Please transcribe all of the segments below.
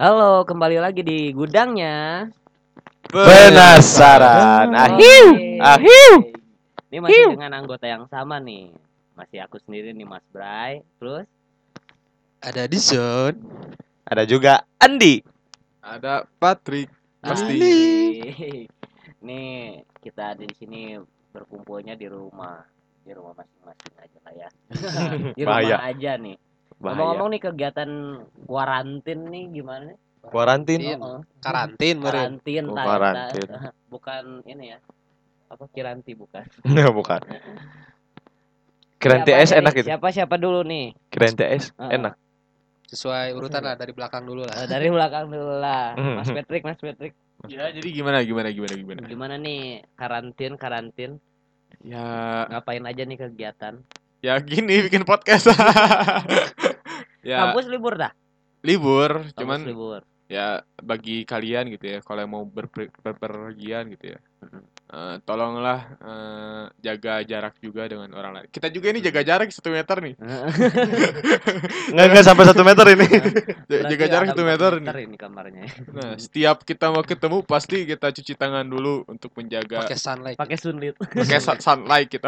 Halo, kembali lagi di gudangnya. Penasaran. Ahiu. Oke. Ahiu. Ini masih Hiu. dengan anggota yang sama nih. Masih aku sendiri nih Mas Bray. Terus Ada Dison. Ada juga Andi. Ada Patrick pasti. Nih, kita ada di sini berkumpulnya di rumah. Di rumah masing-masing aja lah ya. di rumah Bahaya. aja nih. Ngomong-ngomong nih kegiatan kuarantin nih gimana nih? Kuarantin. Oh, oh. Karantin. Karantin, Oh, karantin. tak- bukan ini ya. Apa kiranti bukan? Bukan. Keren Siapa TS aja enak gitu. Siapa siapa dulu nih? Keren TS Heeh. enak. Sesuai urutan lah dari belakang dulu lah. dari belakang dulu lah. Mhm. Mas Patrick, Mas Patrick. Ya, jadi gimana gimana gimana gimana? Gimana nih karantin karantin? Ya, Ngapain aja nih kegiatan? ya gini bikin podcast. ya, Kampus libur dah. libur, Kampus cuman libur. ya bagi kalian gitu ya, kalau yang mau berper- berpergian gitu ya. Eh, tolonglah eh, jaga jarak juga dengan orang lain. Kita juga ini jaga jarak satu meter nih. Enggak enggak sampai satu meter ini. Berarti jaga jarak satu empat meter nih. ini kamarnya. Nah, setiap kita mau ketemu pasti kita cuci tangan dulu untuk menjaga Pakai sunlight. Pakai sunlit. pakai sun- sunlight kita.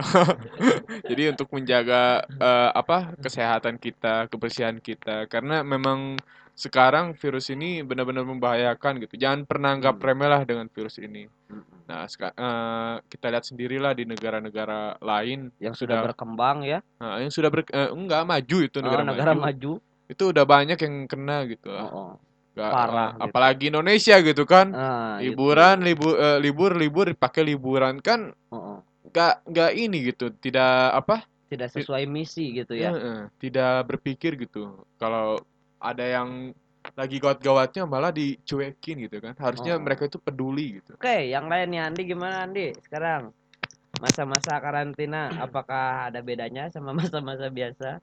Jadi untuk menjaga eh, apa kesehatan kita, kebersihan kita karena memang sekarang virus ini benar-benar membahayakan gitu. Jangan pernah anggap Hmm. remeh lah dengan virus ini. Mhm. Nah, eh, kita lihat sendirilah di negara-negara lain Yang sudah berkembang ya. nah, yang sudah ber eh, enggak maju itu Oh, negara, negara maju. maju. Itu udah banyak yang kena gitu. Oh, oh. Nggak, parah eh, gitu. apalagi Indonesia gitu kan. Gitu. Liburan, libur eh, libur libur dipakai liburan kan Oh, oh. nggak nggak ini gitu. Tidak apa? Tidak sesuai misi gitu ya. Heeh, tidak berpikir gitu. Kalau ada yang lagi gawat-gawatnya malah dicuekin gitu kan. Harusnya Oh. mereka itu peduli gitu. Oke, yang lainnya Andi gimana Andi? Sekarang masa-masa karantina apakah ada bedanya sama masa-masa biasa?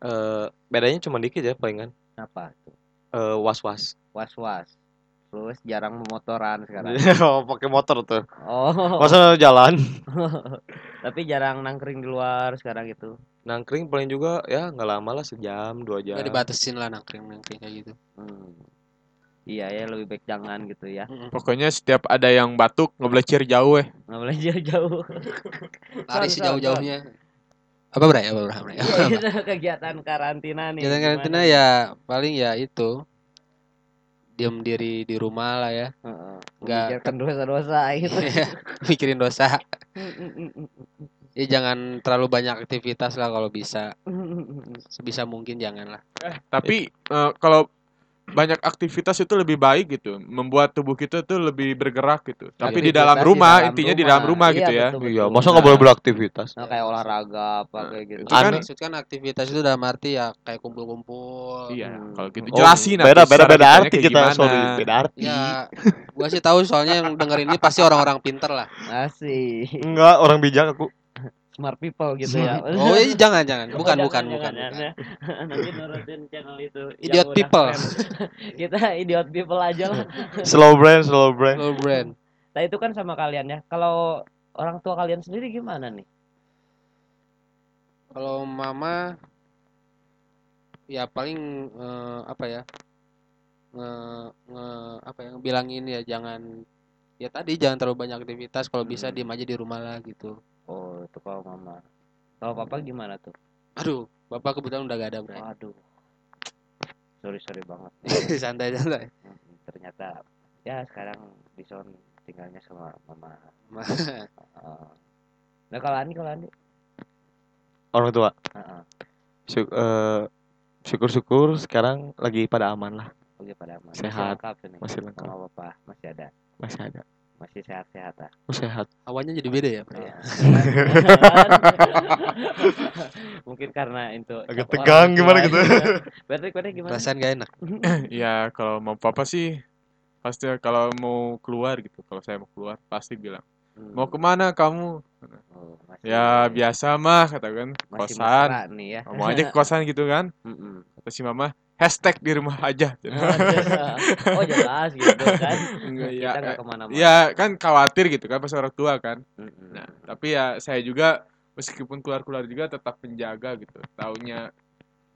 Eh, bedanya cuma dikit ya palingan. Apa tuh? Eh, was-was. Was-was. Terus jarang memotoran sekarang. Oh, pakai motor tuh. Oh. Masa jalan Tapi jarang nangkring di luar sekarang itu. Nangkring paling juga ya nggak lama lah sejam dua jam. Gak dibatasin lah nangkring-nangkring kayak gitu. Hmm. Iya ya lebih baik jangan gitu ya. Pokoknya setiap ada yang batuk ngebelecer jauh eh. Nggak boleh jauh-jauh. Lari Son, sejauh-jauhnya. Apa Bray? Apa Bray? Apa, Bray? Iya, itu kegiatan karantina nih. Kegiatan gimana karantina nih? ya paling ya itu diam diri di rumah lah ya. Heeh. Nggak- Memikirkan dosa-dosa gitu. Mikirin dosa. Ya jangan terlalu banyak aktivitas lah kalau bisa. Sebisa mungkin jangan lah. Tapi eh, kalau banyak aktivitas itu lebih baik gitu, membuat tubuh kita tuh lebih bergerak gitu. Tapi di dalam di rumah, dalam intinya di rumah. dalam rumah Iya, gitu ya. betul. Iya, masa nggak boleh beraktivitas? Nah, kayak olahraga apa Nah, kayak gitu. itu kan- Aneh. Maksud kan aktivitas itu dalam arti ya kayak kumpul-kumpul. Iya, Hmm. kalau gitu Oh, jelasin nanti beda beda beda arti kita gimana. sorry beda arti Ya, gua sih tahu soalnya yang dengerin ini pasti orang-orang pinter lah. Asik. enggak orang bijak aku Smart people gitu ya. Oh, iya, jangan jangan. Bukan Oh, bukan jangan, bukan. jangan, bukan. ya. Nanti nurutin channel itu. Idiot people. Kita idiot people aja lah. slow brain slow brain Low brand. Nah, itu kan sama kalian ya. Kalau orang tua kalian sendiri gimana nih? Kalau mama ya paling eh, apa ya? Nge, nge apa ya? Bilangin ya jangan ya tadi jangan terlalu banyak aktivitas kalau bisa Hmm. diem aja di rumah lah gitu. Oh, itu kalau mama. Kalau papa gimana tuh? Aduh, bapak kebetulan udah gak ada, Bray. Waduh. Sorry, sorry banget. santai santai. Hmm, Ternyata ya sekarang Bison tinggalnya sama mama. Ma- Heeh. Nah, kalau Andi, kalau Andi? orang tua. Syuk- eh, syukur-syukur sekarang lagi pada aman lah Oke, pada aman. Sehat. Masih lengkap ini. masih lengkap Sama bapak masih ada. masih ada Masih sehat-sehat ah. oh, sehat Awalnya jadi beda ya, Bray. Iya. Mungkin karena itu Agak tegang gimana gitu. juga. Patrick, Patrick gimana? Perasaan gak enak. Ya kalau mau papa sih pasti kalau mau keluar gitu. Kalau saya mau keluar pasti bilang Hmm. mau ke mana kamu? Oh, masih- Ya biasa mah katakan masih kosan. nih ya. Mau aja ke kosan gitu kan? Kata si mama hashtag di rumah aja. oh jelas gitu kan. Enggak, Kita ya, eh, ke mana-mana. ya kan khawatir gitu kan pas orang tua kan. Mm-mm. Nah, tapi ya saya juga meskipun keluar-keluar juga tetap menjaga gitu. Taunya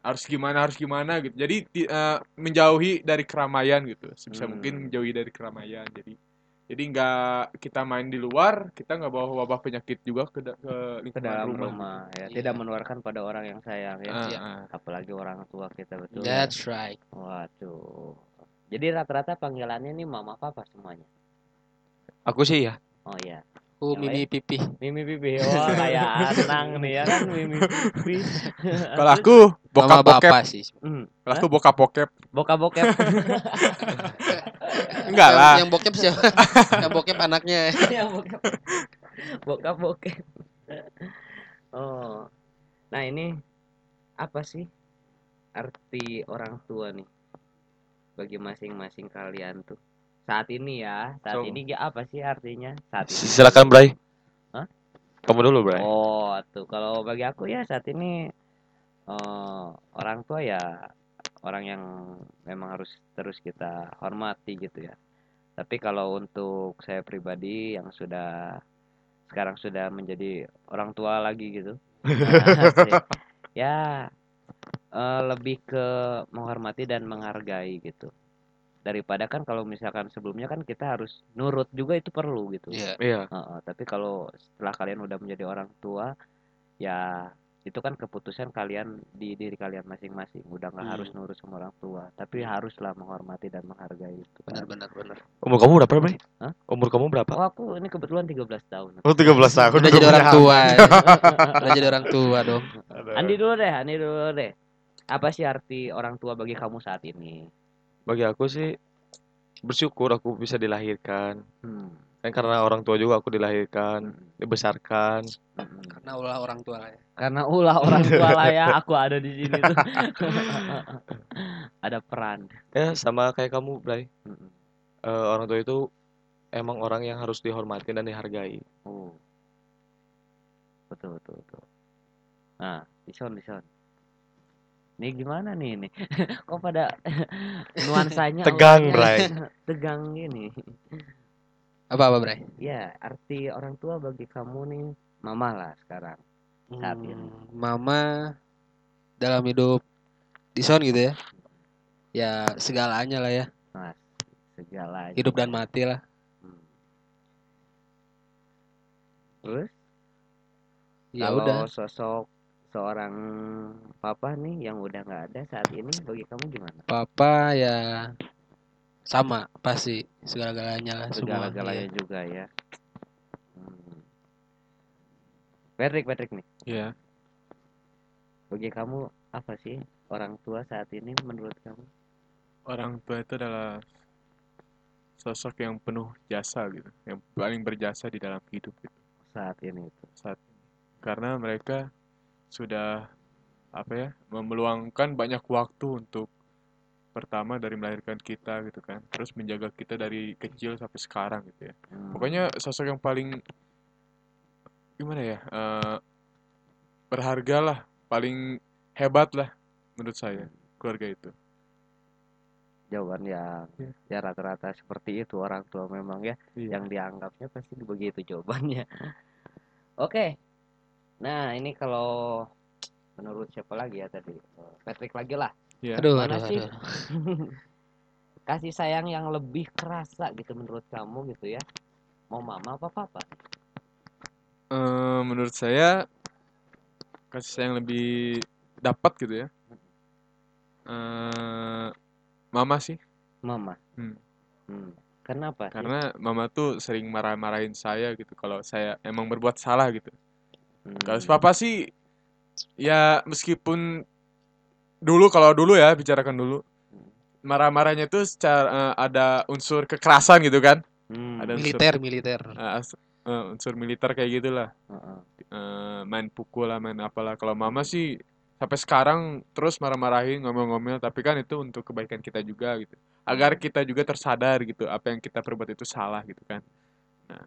harus gimana harus gimana gitu jadi eh, menjauhi dari keramaian gitu sebisa Hmm. mungkin menjauhi dari keramaian jadi jadi nggak kita main di luar kita nggak bawa wabah penyakit juga ke, da- ke ke dalam rumah, rumah, ya Iya. tidak menularkan pada orang yang sayang ya Iya. ah. apalagi orang tua kita betul ya? That's right. waduh jadi rata-rata panggilannya nih mama papa semuanya Aku sih ya. oh ya Oh, Yang mimi pipi. mimi pipi wah kayak Anang nih ya kan mimi pipi kalau aku bokap Mama bokep bapak sih. Hmm, kalau aku bokap bokep bokap bokep enggak yang, lah. Yang bokep siapa? yang bokep anaknya. ya bokap bokap bokep oh. Nah ini apa sih arti orang tua nih? Bagi masing-masing kalian tuh saat ini ya. Saat So- ini ya apa sih artinya? Saat ini. Silakan Bray. Hah? Kamu dulu Bray. oh tuh. Kalau bagi aku ya saat ini eh, orang tua ya orang yang memang harus terus kita hormati gitu ya. Tapi kalau untuk saya pribadi yang sudah sekarang sudah menjadi orang tua lagi gitu. Ya eh, lebih ke menghormati dan menghargai gitu daripada kan kalau misalkan sebelumnya kan kita harus nurut juga itu perlu gitu Iya. Iya. Heeh, tapi kalau setelah kalian udah menjadi orang tua ya itu kan keputusan kalian di diri kalian masing-masing udah nggak harus Hmm. nurut sama orang tua tapi haruslah menghormati dan menghargai itu kan. Benar benar benar. Umur kamu berapa Bray? Hah? Umur kamu berapa? oh aku ini kebetulan 13 tahun Oh 13 tahun. Udah jadi orang tua. ya. Udah jadi orang tua dong. Andi dulu deh Andi dulu deh apa sih arti orang tua bagi kamu saat ini Bagi aku sih bersyukur aku bisa dilahirkan. hmm. Kan karena orang tua juga aku dilahirkan, hmm, dibesarkan. hmm. Karena ulah orang tua lah ya. karena ulah orang tua lah ya aku ada di sini tuh ada peran Ya sama kayak kamu Bray. Hmm. Eh, orang tua itu emang orang yang harus dihormati dan dihargai. Oh. Betul, betul, betul. Nah, Dison, Dison. Ini gimana nih ini? Kok pada nuansanya Tegang, Bray. Tegang gini. Apa apa, Bray? Ya, arti orang tua bagi kamu nih mama lah sekarang. Saat ini. Hmm, Mama dalam hidup Dison gitu ya. Ya segalanya lah ya. Mas, segala Hidup dan mati lah. Hmm. Terus Ya kalau udah. sosok seorang papa nih yang udah nggak ada saat ini bagi kamu gimana? Papa ya sama pasti segala-galanya lah semua. segala-galanya iya. juga ya. Hmm. Patrick, Patrick nih, ya bagi kamu apa sih orang tua saat ini menurut kamu? orang tua itu adalah sosok yang penuh jasa gitu yang paling berjasa di dalam hidup gitu Saat ini itu. saat ini karena mereka sudah apa ya memeluangkan banyak waktu untuk pertama dari melahirkan kita gitu kan terus menjaga kita dari kecil sampai sekarang gitu ya Hmm. pokoknya sosok yang paling gimana ya eh, berharga lah paling hebat lah menurut saya keluarga itu jawaban yang Iya. ya rata-rata seperti itu orang tua memang ya Iya. yang dianggapnya pasti begitu jawabannya. Oke. Nah, ini kalau menurut siapa lagi ya tadi? Patrick lagi lah. Iya. Aduh, Mana aduh, sih? aduh. Kasih sayang yang lebih kerasa gitu menurut kamu gitu ya. Mau mama apa papa? Eh, menurut saya kasih sayang lebih dapat gitu ya. Eh, mama sih, Mama. Hmm. Hmm. Kenapa sih? karena mama tuh sering marah-marahin saya gitu kalau saya emang berbuat salah gitu. Kalau Hmm. papa sih ya meskipun dulu kalau dulu ya bicarakan dulu marah-marahnya tuh secara eh, ada unsur kekerasan gitu kan. Hmm. Ada unsur militer, militer. eh, unsur militer kayak gitulah. Heeh. eh, main pukul lah main apalah kalau mama sih sampai sekarang terus marah-marahin ngomel-ngomel tapi kan itu untuk kebaikan kita juga gitu agar kita juga tersadar gitu apa yang kita perbuat itu salah gitu kan nah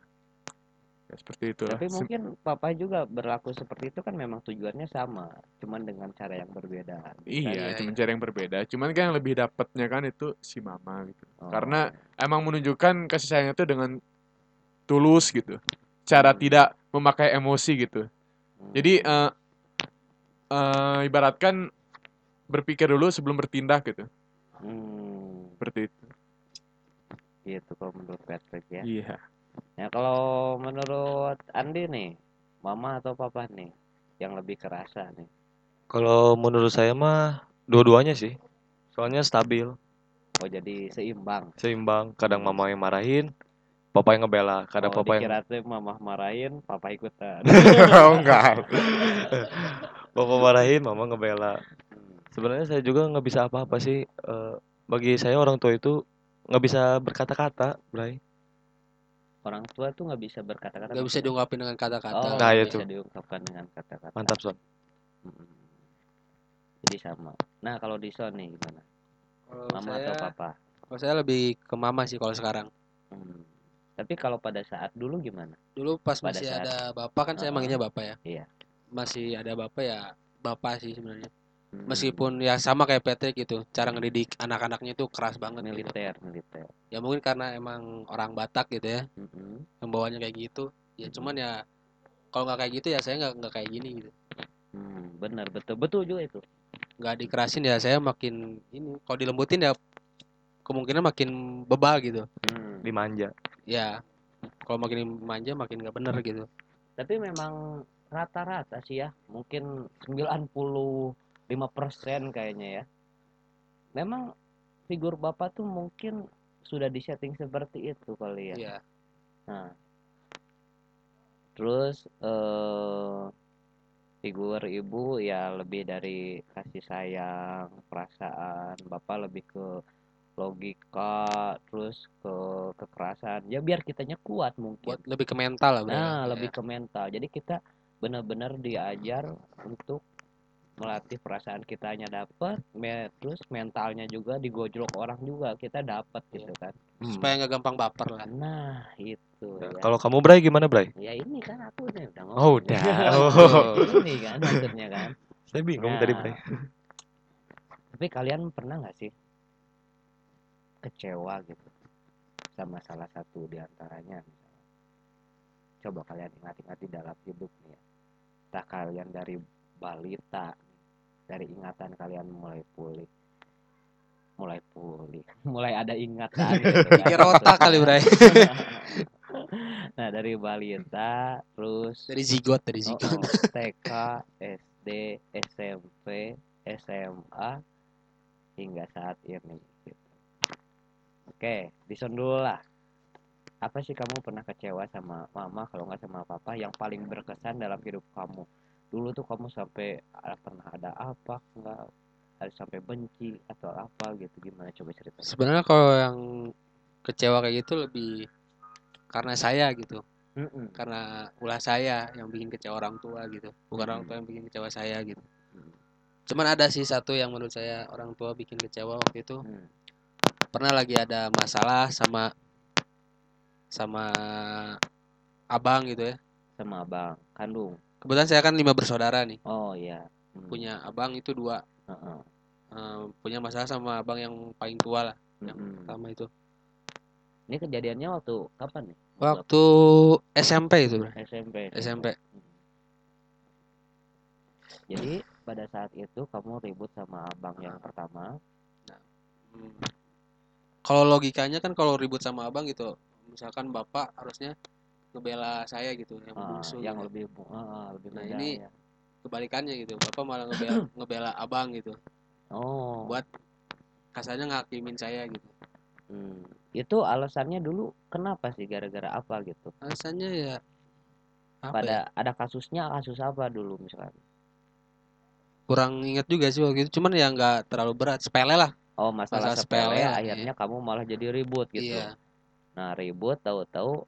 ya seperti itulah Tapi mungkin papa juga berlaku seperti itu kan memang tujuannya sama, cuman dengan cara yang berbeda. iya Iya, cuma iya. cara yang berbeda cuman kan yang lebih dapatnya kan itu si mama gitu Oh. karena emang menunjukkan kasih sayang itu dengan tulus gitu cara Hmm. tidak memakai emosi gitu Hmm. Jadi eh eh, ibaratkan berpikir dulu sebelum bertindak gitu. Hmm, Seperti itu. gitu kalau menurut Patrick ya. Iya. Ya kalau menurut Andi nih, mama atau papa nih yang lebih kerasa nih? Kalau menurut saya mah dua-duanya sih. Soalnya stabil, Oh jadi seimbang. seimbang. Kadang mama yang marahin, papa yang ngebela. Kadang oh, papa yang dikira tuh mama marahin, papa ikutan. oh enggak. papa marahin, mama ngebela. Hmm, Sebenarnya saya juga nggak bisa apa-apa sih. Eh, bagi saya orang tua itu nggak bisa berkata-kata, Bray. Orang tua tuh nggak bisa berkata-kata. nggak bisa diungkapin dengan kata-kata Oh, Nah, nggak itu. bisa diungkapkan dengan kata-kata. Mantap, Son. Mm-mm. Jadi sama. Nah kalau di Son nih gimana? kalau Mama saya atau papa? kalau saya lebih ke mama sih kalau sekarang Hmm. Tapi kalau pada saat dulu gimana? dulu pas Pada masih saat- ada bapak kan saya Ah, manggilnya bapak ya iya. masih ada bapak ya bapak sih sebenarnya Hmm, meskipun ya sama kayak Patrick gitu cara ngedidik anak-anaknya itu keras banget gitu. militer, militer. ya mungkin karena emang orang Batak gitu ya bawanya kayak gitu ya cuman ya kalau nggak kayak gitu ya saya nggak nggak kayak gini gitu Hmm, benar betul betul juga itu. nggak dikerasin ya saya makin ini kalau dilembutin ya kemungkinan makin bebal gitu Hmm. Dimanja. ya kalau makin manja makin nggak bener gitu Tapi memang rata-rata sih ya, mungkin 95% kayaknya ya. Memang figur bapak tuh mungkin sudah disetting seperti itu kali ya. Iya. Nah, terus eh figur ibu ya lebih dari kasih sayang, perasaan, bapak lebih ke logika, terus ke kekerasan. Ya biar kitanya kuat mungkin. buat lebih ke mental lah ya. Nah, Iya. lebih ke mental. Jadi kita benar-benar diajar untuk melatih perasaan kitanya dapat, me- terus mentalnya juga digojlok orang juga kita dapat gitu kan. Hmm. supaya nggak gampang baper lah Nah, itu Ya, ya. Kalau kamu Bray gimana, Bray? Ya ini kan aku nih udah ngomong. Oh, udah. Oh. ini kan maksudnya kan. Saya bingung Nah, tadi, Bray. Tapi kalian pernah nggak sih kecewa gitu sama salah satu di antaranya misalnya. Coba kalian ingat-ingat di dalam hidup nih ya. Entah kalian dari balita, dari ingatan kalian mulai pulih. Mulai pulih, mulai ada ingatan gitu kan. Pikir otak kali, Bray. nah, dari balita terus dari zigot dari Oh, zigot oh. TK, SD, SMP, SMA hingga saat ini. Gitu. Oke, dison dulu lah. Apa sih kamu pernah kecewa sama mama kalau nggak sama papa yang paling berkesan dalam hidup kamu? Dulu tuh kamu sampai ah, pernah ada apa nggak? Ada sampai benci atau apa gitu gimana coba cerita? sebenarnya kalau yang kecewa kayak gitu lebih karena saya gitu Mm-mm. karena ulah saya yang bikin kecewa orang tua gitu bukan orang Hmm. tua yang bikin kecewa saya gitu Hmm. cuman ada sih satu yang menurut saya orang tua bikin kecewa waktu itu Hmm. pernah lagi ada masalah sama sama abang gitu ya Sama abang kandung. Kebetulan saya kan lima bersaudara nih Oh iya. Hmm. punya abang itu dua Heeh. Eh, punya masalah sama abang yang paling tua lah yang Mm-mm. pertama itu Ini kejadiannya waktu kapan nih? waktu SMP itu bro SMP. SMP Hmm. Jadi pada saat itu kamu ribut sama abang yang pertama. Hmm. Kalau logikanya kan kalau ribut sama abang gitu, misalkan bapak harusnya ngebela saya gitu, yang ah, bungsu yang gitu. lebih ah, lebih Nah, muda ini- ya. kebalikannya gitu, bapak malah ngebela, ngebela abang gitu, Oh. buat kasarnya ngakimin saya gitu. hmm. Itu alasannya dulu kenapa sih gara-gara apa gitu? Alasannya ya apa Pada ya? ada kasusnya kasus apa dulu misalkan? Kurang ingat juga sih waktu itu, cuman ya nggak terlalu berat, sepele lah. Oh, masalah, Masalah sepele, sepele, iya. akhirnya kamu malah jadi ribut gitu. Iya, Nah, ribut tahu-tahu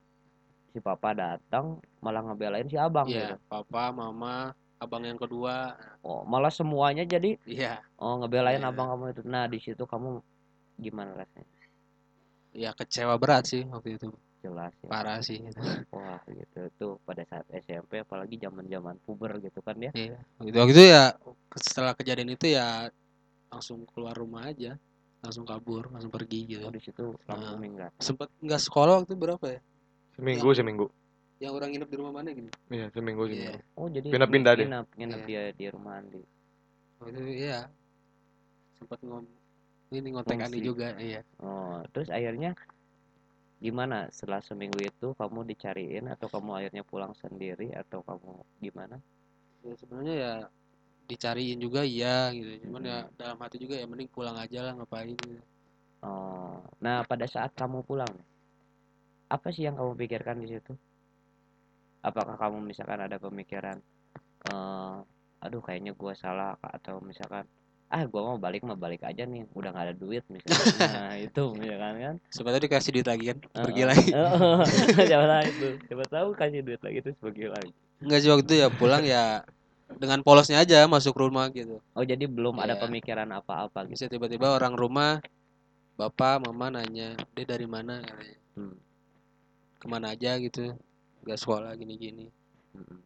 si papa datang malah ngebelain si abang iya, gitu. papa, mama, abang yang kedua, Oh, malah semuanya jadi iya, oh ngebelain Iya. abang kamu itu. Nah, di situ kamu gimana rasanya? ya kecewa berat sih waktu itu, Jelas ya. parah sih. Gitu. Wah gitu tuh pada saat SMP apalagi zaman zaman puber gitu kan ya. Iya, waktu itu, waktu itu ya setelah kejadian itu ya langsung keluar rumah aja, langsung kabur, langsung pergi gitu. Oh di situ langsung Nah. minggat. Sempet nggak sekolah waktu berapa ya? Seminggu, seminggu. Yang orang nginep di rumah mana gini? Iya, seminggu, Iya. seminggu. Oh jadi Pindah-pindah deh. nginep, nginep Iya. dia di rumah Andi. Itu iya. sempat ngom ini ngontek Ani Ngungsi. juga iya Oh, terus akhirnya gimana setelah seminggu itu kamu dicariin atau kamu akhirnya pulang sendiri atau kamu gimana? ya sebenarnya ya dicariin juga iya gitu cuman ya Mm-mm. dalam hati juga ya mending pulang aja lah ngapain gitu. Oh, nah pada saat kamu pulang, apa sih yang kamu pikirkan di situ? Apakah kamu misalkan ada pemikiran, eh, aduh kayaknya gua salah Kak," atau misalkan, ah gua mau balik mau balik aja nih, udah nggak ada duit misalkan. Nah itu misalkan kan. siapa tahu dikasih duit lagi kan pergi lagi. Siapa tahu itu, siapa tahu kasih duit lagi terus pergi lagi. enggak sih waktu itu ya pulang ya dengan polosnya aja masuk rumah gitu Oh jadi belum ada Iya. pemikiran apa-apa gitu. tiba-tiba orang rumah bapak mama nanya dia dari mana katanya Hmm. Ke mana aja gitu nggak sekolah gini-gini Mm-mm.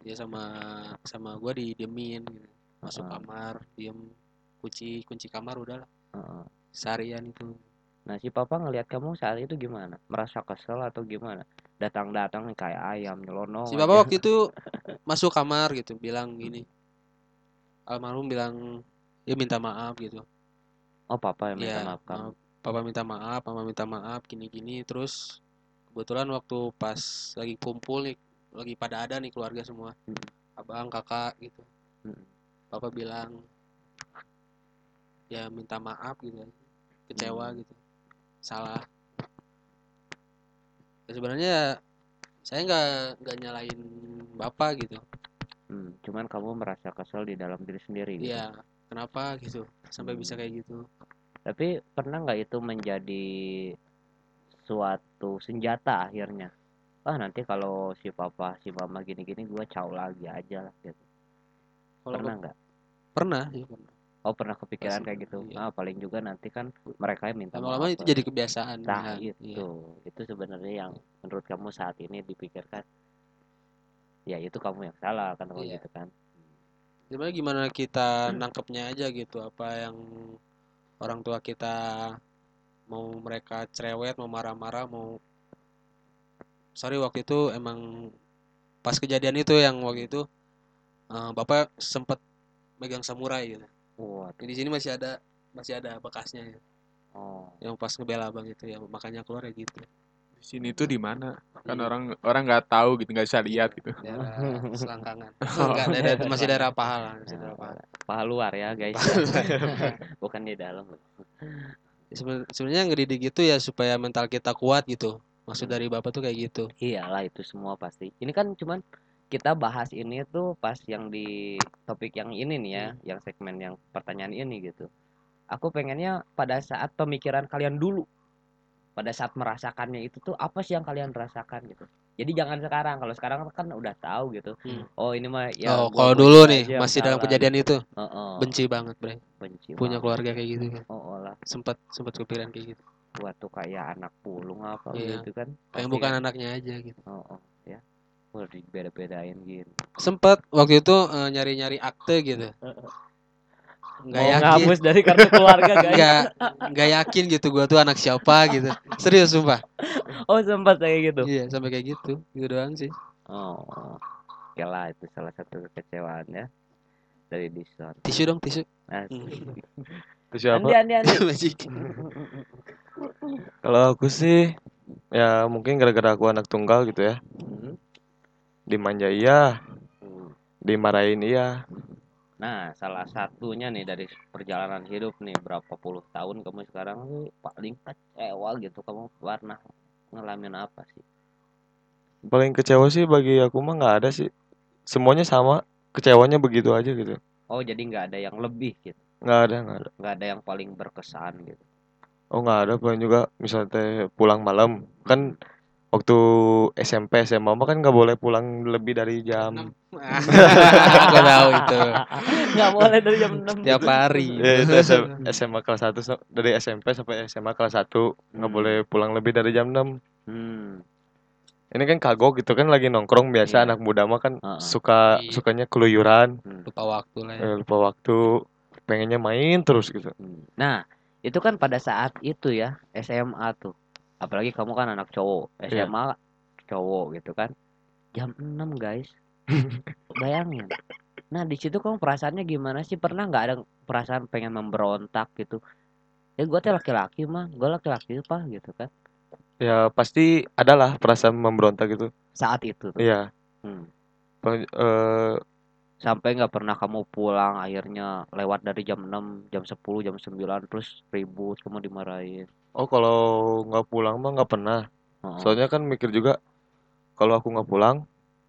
dia sama sama gua didiemin gitu masuk Heeh. kamar diem kunci kunci kamar udah lah Heeh. seharian itu Nah si papa ngelihat kamu saat itu gimana? Merasa kesel atau gimana? Datang-datang kayak ayam nyelonong si aja. bapak waktu itu masuk kamar gitu bilang gini almarhum bilang dia minta maaf gitu Oh papa yang minta ya maaf kamu. papa minta maaf mama minta maaf gini-gini terus kebetulan waktu pas lagi kumpul nih lagi pada ada nih keluarga semua Mm. abang kakak gitu Mm. papa bilang ya minta maaf gitu kecewa Hmm. gitu salah ya sebenarnya saya nggak nggak nyalain bapak gitu Hmm, Cuman kamu merasa kesel di dalam diri sendiri gitu. Iya, kenapa gitu sampai bisa Hmm. kayak gitu Tapi pernah nggak itu menjadi suatu senjata akhirnya? Ah nanti kalau si papa si mama gini-gini gua caw lagi aja lah gitu. kalau Pernah nggak? pernah ya pernah Oh pernah kepikiran Pasti kayak gitu. iya. Ah paling juga nanti kan mereka yang minta lama-lama itu jadi kebiasaan Nah Iya, itu itu sebenarnya yang menurut kamu saat ini dipikirkan ya itu kamu yang salah kan kalau Iya. gitu kan. sebenarnya gimana kita nangkepnya aja gitu apa yang orang tua kita mau mereka cerewet mau marah-marah mau sorry waktu itu emang pas kejadian itu yang waktu itu eh, bapak sempat megang samurai gitu Wah, di sini masih ada masih ada bekasnya ya. oh, yang pas ngebela abang itu ya makanya keluar ya gitu Di sini tuh di mana? Kan orang orang nggak tahu gitu, nggak bisa lihat gitu. daerah selangkangan enggak daerah, masih daerah paha lah masih daerah paha paha luar ya guys. Bukan di dalam. Ya, seben- sebenarnya ngedidik itu ya supaya mental kita kuat gitu maksud Hmm. dari bapak tuh kayak gitu Iyalah itu semua pasti. Ini kan cuman kita bahas ini tuh pas yang di topik yang ini nih ya, yang segmen yang pertanyaan ini gitu. Aku pengennya pada saat pemikiran kalian dulu, pada saat merasakannya itu tuh apa sih yang kalian rasakan gitu. Jadi jangan sekarang. Kalau sekarang kan udah tahu gitu. Hmm. Oh ini mah ya. oh kalau dulu nih yang masih dalam kejadian itu Heeh, benci banget bre benci punya banget. keluarga kayak gitu kan Oh, oh lah, sempat sempat kepikiran kayak gitu gua tuh kayak anak pulung apa Iya. gitu kan. Pasti bukan kan. anaknya aja gitu Oh, oh ya. Udah dibeda-bedain gitu. sempat waktu itu eh, nyari-nyari akte gitu nggak Mau yakin ngapus dari kartu keluarga guys. nggak nggak yakin gitu gua tuh anak siapa gitu serius sumpah Oh sempat kayak gitu. iya sampai kayak gitu gitu doang sih Oh, oke lah itu salah satu kekecewaan ya dari Dison. tisu dong tisu. Terus siapa? Andi, Andi, Andi. Magic. Kalau aku sih ya mungkin gara-gara aku anak tunggal gitu ya. Hmm. Dimanja iya, Hmm. dimarahin iya. Nah, salah satunya nih dari perjalanan hidup nih berapa puluh tahun kamu sekarang sih paling kecewa gitu kamu pernah ngalamin apa sih? Paling kecewa sih bagi aku mah nggak ada sih. Semuanya sama, kecewanya begitu aja gitu. Oh, jadi nggak ada yang lebih gitu. Nggak ada, nggak ada. Nggak ada yang paling berkesan gitu. Oh nggak ada paling juga misalnya pulang malam kan waktu SMP SMA mah kan nggak boleh pulang lebih dari jam Gak tahu itu Nggak boleh dari jam 6 tiap hari ya, itu SM SMA kelas 1 so- dari SMP sampai SMA kelas 1 nggak Hmm. boleh pulang lebih dari jam 6 Hmm. ini kan kagok gitu kan lagi nongkrong biasa Iya. anak muda mah kan suka Iya. sukanya keluyuran Hmm. lupa waktu lah ya eh, lupa waktu pengennya main terus gitu Hmm. Nah, itu kan pada saat itu ya, SMA tuh. Apalagi kamu kan anak cowok, Iya. SMA cowok gitu kan. Jam 6, guys. Bayangin. Nah, di situ kamu perasaannya gimana sih? Pernah nggak ada perasaan pengen memberontak gitu? Ya gue teh laki-laki mah, gue laki-laki pak gitu kan. Ya pasti adalah perasaan memberontak gitu. Saat itu tuh. Iya. Hmm. Eh, Sampai nggak pernah kamu pulang akhirnya lewat dari jam 6, jam 10, jam 9 terus ribut kamu dimarahin. oh kalau nggak pulang mah nggak pernah. Heeh. Soalnya kan mikir juga kalau aku nggak pulang,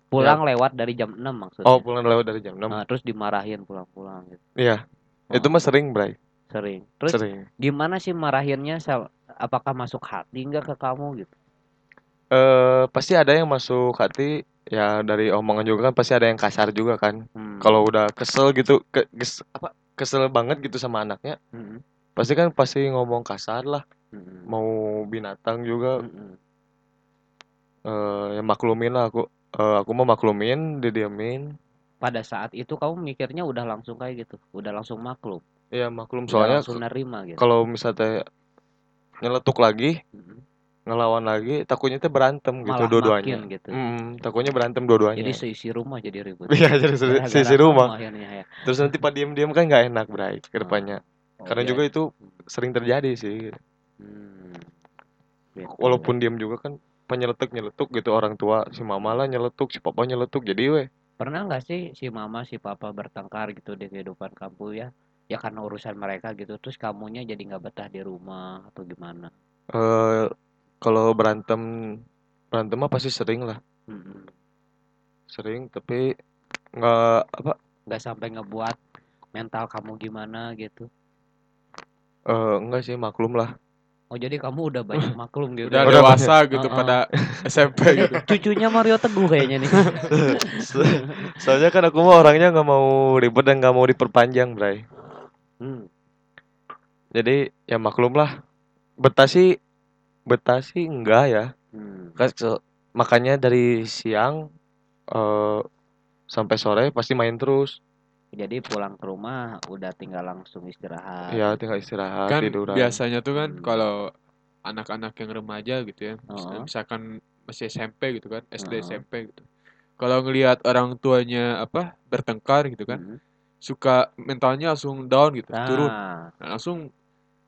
Pulang lewat dari jam 6 maksudnya. oh pulang lewat dari jam 6. Nah, terus dimarahin pulang-pulang gitu. Iya. Itu Oh, mah sering, Bray. sering. Terus Sering. gimana sih marahinnya? Apakah masuk hati nggak ke kamu gitu? Eh pasti ada yang masuk hati ya dari omongan juga kan pasti ada yang kasar juga kan. Hmm. Kalau udah kesel gitu, ke, kes- apa kesel banget gitu sama anaknya, Mm-mm. pasti kan pasti ngomong kasar lah. Mm-mm. Mau binatang juga Mm-mm. eh ya maklumin lah aku. Eh, aku mau maklumin, didiamin. Pada saat itu kamu mikirnya udah langsung kayak gitu, udah langsung maklum, Iya maklum udah soalnya langsung nerima gitu. kalau misalnya nyeletuk lagi, Mm-mm. Ngelawan lagi, takutnya teh berantem gitu Malah dua-duanya. gitu. Mm, takutnya berantem dua-duanya. Jadi seisi rumah jadi ribut. Iya, jadi se- Gara-gara sisi kamu rumah. akhirnya ya. Terus nanti pak diem-diem kan nggak enak, Bray, ke depannya. Oh, Karena iya. juga itu sering terjadi sih. Hmm. Gitu. Walaupun diem juga kan penyeletuk nyeletuk gitu orang tua si mama lah nyeletuk si papa nyeletuk jadi weh Pernah nggak sih si mama si papa bertengkar gitu di kehidupan kamu ya? Ya karena urusan mereka gitu, terus kamunya jadi nggak betah di rumah atau gimana? eh kalau berantem berantem mah pasti sering lah Mm-mm. sering tapi nggak apa Nggak sampai ngebuat mental kamu gimana gitu. eh enggak sih maklum lah Oh jadi kamu udah banyak maklum gitu. Udah ya? Dewasa gitu Heeh. pada SMP gitu. Cucunya Mario Teguh kayaknya nih. So- soalnya kan aku mah orangnya nggak mau ribet dan nggak mau diperpanjang Bray Hmm. jadi ya maklum lah betah sih betah sih enggak ya Hmm. Kan makanya dari siang eh sampai sore pasti main terus Jadi pulang ke rumah udah tinggal langsung istirahat. ya tinggal istirahat Kan tiduran biasanya tuh kan Hmm. kalau anak-anak yang remaja gitu ya, Heeh. misalkan masih SMP gitu kan, SD Heeh. SMP gitu. Kalau ngelihat orang tuanya apa bertengkar gitu kan, Hmm. suka mentalnya langsung down gitu, turun. Nah, Nah, langsung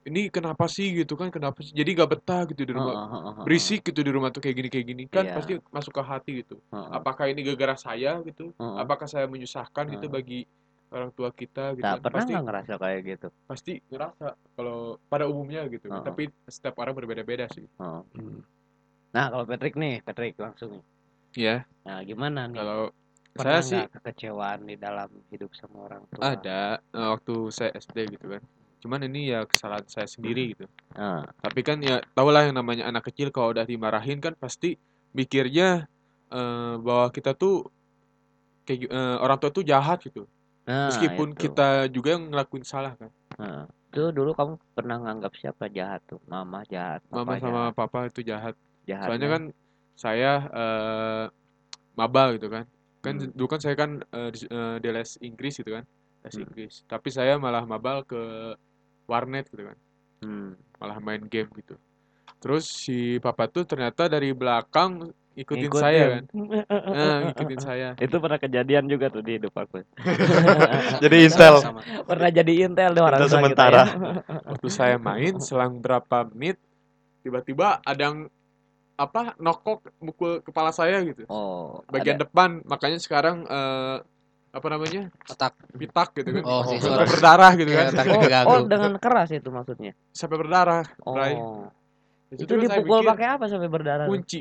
ini kenapa sih gitu kan? Kenapa sih? Jadi gak betah gitu di rumah. Berisik gitu di rumah tuh kayak gini kayak gini kan Iya. pasti masuk ke hati gitu. Apakah ini gara-gara saya gitu? Apakah saya menyusahkan gitu bagi orang tua kita gitu Nah, kan? pernah Pasti ngerasa kayak gitu? pasti ngerasa kalau pada umumnya gitu. Heeh. Tapi setiap orang berbeda-beda sih. Heeh. Hmm. Nah, kalau Patrick nih, Patrick langsung. Ya, Nah, gimana nih? kalau Pernah saya sih kekecewaan di dalam hidup sama orang tua? ada waktu saya SD gitu kan. Cuman ini ya kesalahan saya sendiri gitu. Nah, Tapi kan ya tau lah yang namanya anak kecil kalau udah dimarahin kan pasti mikirnya eh, bahwa kita tuh kayak gi- eh, orang tua tuh jahat gitu. nah, Meskipun itu. kita juga yang ngelakuin salah kan. Nah, itu dulu kamu pernah nganggap siapa jahat tuh? Mama jahat, Mama papa sama jahat, papa itu jahat. jahatnya. Soalnya kan saya eh, maba gitu kan. Kan Hmm. dulu kan saya kan eh, di, eh, di les Inggris gitu kan. Les Hmm. Inggris. Tapi saya malah mabal ke warnet gitu kan. Hmm. Malah main game gitu. Terus si papa tuh ternyata dari belakang ikutin Ngikutin. saya kan. Eh, ngikutin saya. Itu pernah kejadian juga tuh di hidup aku. jadi intel sama pernah jadi intel deh orang Intel tua kita sementara. ya. Waktu saya main selang berapa menit tiba-tiba ada yang apa nokok mukul kepala saya gitu. Oh, Bagian ada- depan. Makanya sekarang eh, apa namanya? otak pitak gitu kan. oh sih Oh, Sampai berdarah gitu Iya, kan. Oh, oh, dengan keras itu maksudnya. Sampai berdarah. Oh. Di Itu situ kan saya dipukul pakai apa sampai berdarah? kunci,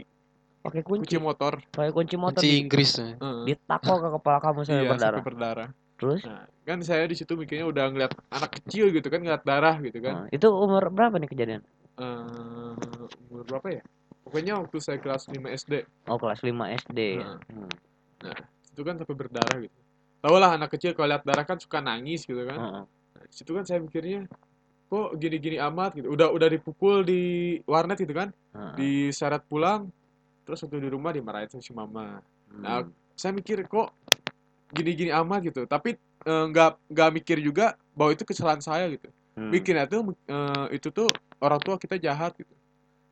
Pakai kunci kunci. motor. Pakai kunci motor kunci di, Inggris Heeh. ditakol ke kepala kamu sampai Iya, berdarah. sampai berdarah. Terus? Nah, kan saya di situ mikirnya udah ngeliat anak kecil gitu kan, ngeliat darah gitu kan. Nah, itu umur berapa nih kejadian? Eh, umur berapa ya? Pokoknya waktu saya kelas 5 SD, Oh, kelas 5 SD. Nah. Hmm. itu kan sampai berdarah gitu. Tahu lah anak kecil kalau lihat darah kan suka nangis gitu kan. Nah, situ kan saya mikirnya kok gini-gini amat gitu. Udah udah dipukul di warnet gitu kan, diseret pulang, terus waktu di rumah dimarahin sama si mama. Nah, Hmm. saya mikir kok gini-gini amat gitu. Tapi eh, nggak nggak mikir juga bahwa itu kesalahan saya gitu. Hmm. Mikirnya tuh eh, itu tuh orang tua kita jahat gitu.